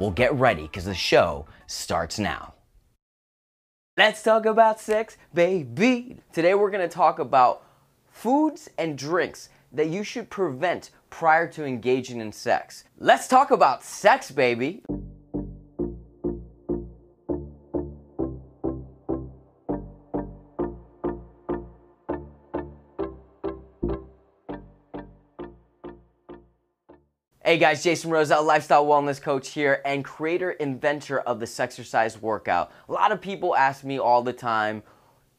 Well, get ready because the show starts now. Let's talk about sex, baby. Today, we're gonna talk about foods and drinks that you should prevent prior to engaging in sex. Let's talk about sex, baby. Hey guys, Jason Roselle, uh, lifestyle wellness coach here and creator inventor of this Sexercise workout. A lot of people ask me all the time,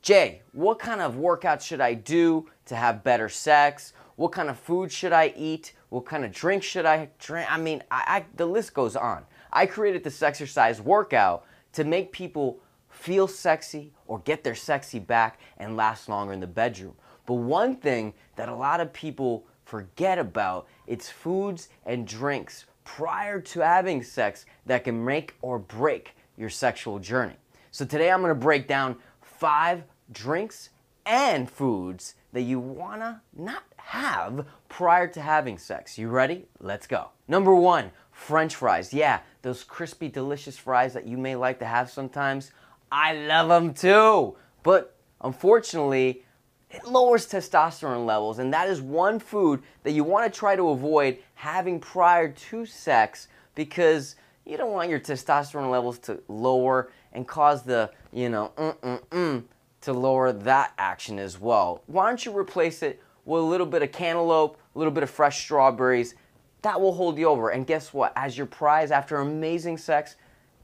Jay, what kind of workout should I do to have better sex? What kind of food should I eat? What kind of drink should I drink? I mean, I, I, the list goes on. I created this Sexercise workout to make people feel sexy or get their sexy back and last longer in the bedroom. But one thing that a lot of people forget about it's foods and drinks prior to having sex that can make or break your sexual journey. So today I'm to break down five drinks and foods that you want to not have prior to having sex. You ready? Let's go. Number 1, french fries. Yeah, those crispy delicious fries that you may like to have sometimes. I love them too. But unfortunately, it lowers testosterone levels, and that is one food that you want to try to avoid having prior to sex because you don't want your testosterone levels to lower and cause the, you know, mm-mm-mm to lower that action as well. Why don't you replace it with a little bit of cantaloupe, a little bit of fresh strawberries? That will hold you over. And guess what? As your prize after amazing sex,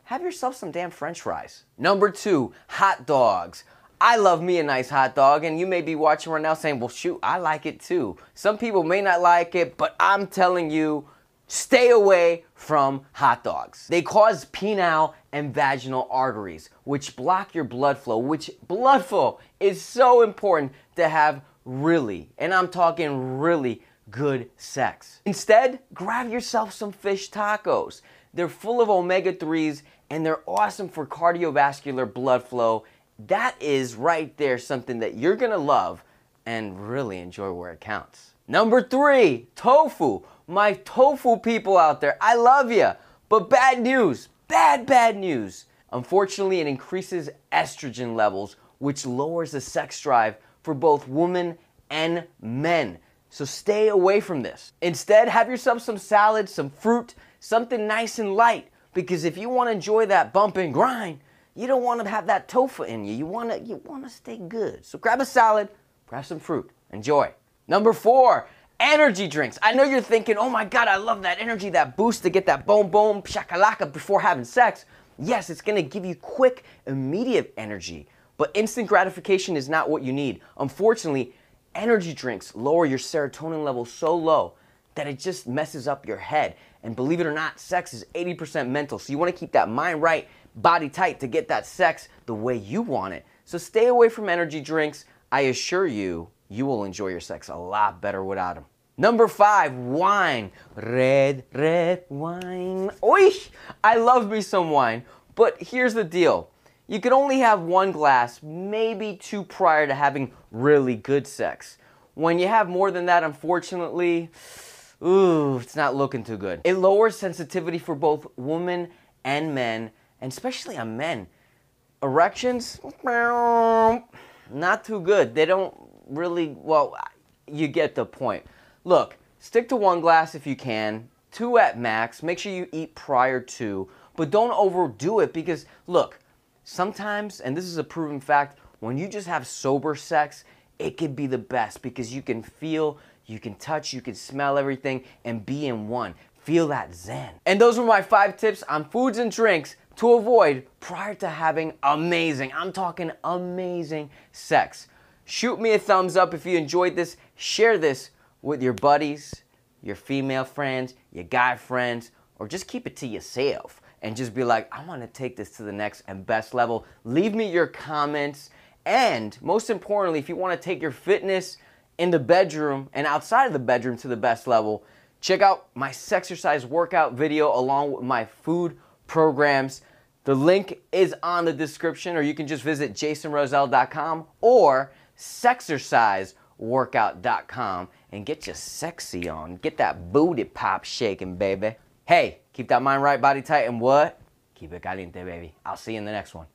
have yourself some damn french fries. Number two, hot dogs. I love me a nice hot dog, and you may be watching right now saying, well, shoot, I like it too. Some people may not like it, but I'm telling you, stay away from hot dogs. They cause penile and vaginal arteries, which block your blood flow, which blood flow is so important to have really, and I'm talking really good sex. Instead, grab yourself some fish tacos. They're full of omega 3s and they're awesome for cardiovascular blood flow that is right there something that you're gonna love and really enjoy where it counts. Number three, tofu. My tofu people out there, I love you. But bad news, bad, bad news. Unfortunately, it increases estrogen levels, which lowers the sex drive for both women and men. So stay away from this. Instead, have yourself some salad, some fruit, something nice and light. Because if you want to enjoy that bump and grind, you don't want to have that tofu in you. You want to you want to stay good. So grab a salad, grab some fruit. Enjoy. Number 4, energy drinks. I know you're thinking, "Oh my god, I love that energy, that boost to get that boom boom shakalaka before having sex." Yes, it's to give you quick, immediate energy, but instant gratification is not what you need. Unfortunately, energy drinks lower your serotonin levels so low that it just messes up your head. And believe it or not, sex is 80% mental. So you want to keep that mind right body tight to get that sex the way you want it. So stay away from energy drinks. I assure you, you will enjoy your sex a lot better without them. Number five, wine. Red, red wine. Oi! I love me some wine. But here's the deal. You can only have one glass, maybe two prior to having really good sex. When you have more than that, unfortunately, ooh, it's not looking too good. It lowers sensitivity for both women and men and especially on men. Erections, not too good. They don't really, well, you get the point. Look, stick to one glass if you can, two at max. Make sure you eat prior to, but don't overdo it because, look, sometimes, and this is a proven fact, when you just have sober sex, it can be the best because you can feel, you can touch, you can smell everything and be in one. Feel that zen. And those were my five tips on foods and drinks to avoid prior to having amazing, I'm talking amazing sex. Shoot me a thumbs up if you enjoyed this. Share this with your buddies, your female friends, your guy friends, or just keep it to yourself and just be like, I want to take this to the next and best level. Leave me your comments. And most importantly, if you want to take your fitness in the bedroom and outside of the bedroom to the best level, check out my exercise workout video along with my food programs. The link is on the description, or you can just visit jasonroselle.com or sexerciseworkout.com and get your sexy on. Get that booty pop shaking, baby. Hey, keep that mind right, body tight, and what? Keep it caliente, baby. I'll see you in the next one.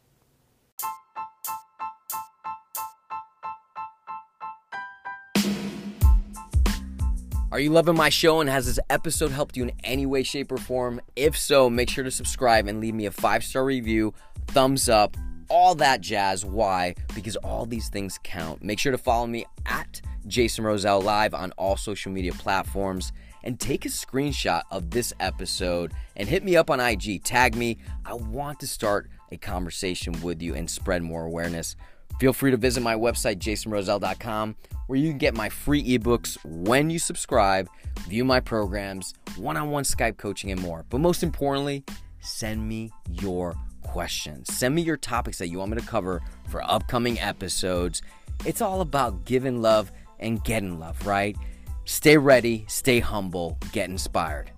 Are you loving my show and has this episode helped you in any way, shape, or form? If so, make sure to subscribe and leave me a five star review, thumbs up, all that jazz. Why? Because all these things count. Make sure to follow me at Jason Roselle Live on all social media platforms and take a screenshot of this episode and hit me up on IG. Tag me. I want to start a conversation with you and spread more awareness. Feel free to visit my website, jasonroselle.com, where you can get my free ebooks when you subscribe, view my programs, one on one Skype coaching, and more. But most importantly, send me your questions. Send me your topics that you want me to cover for upcoming episodes. It's all about giving love and getting love, right? Stay ready, stay humble, get inspired.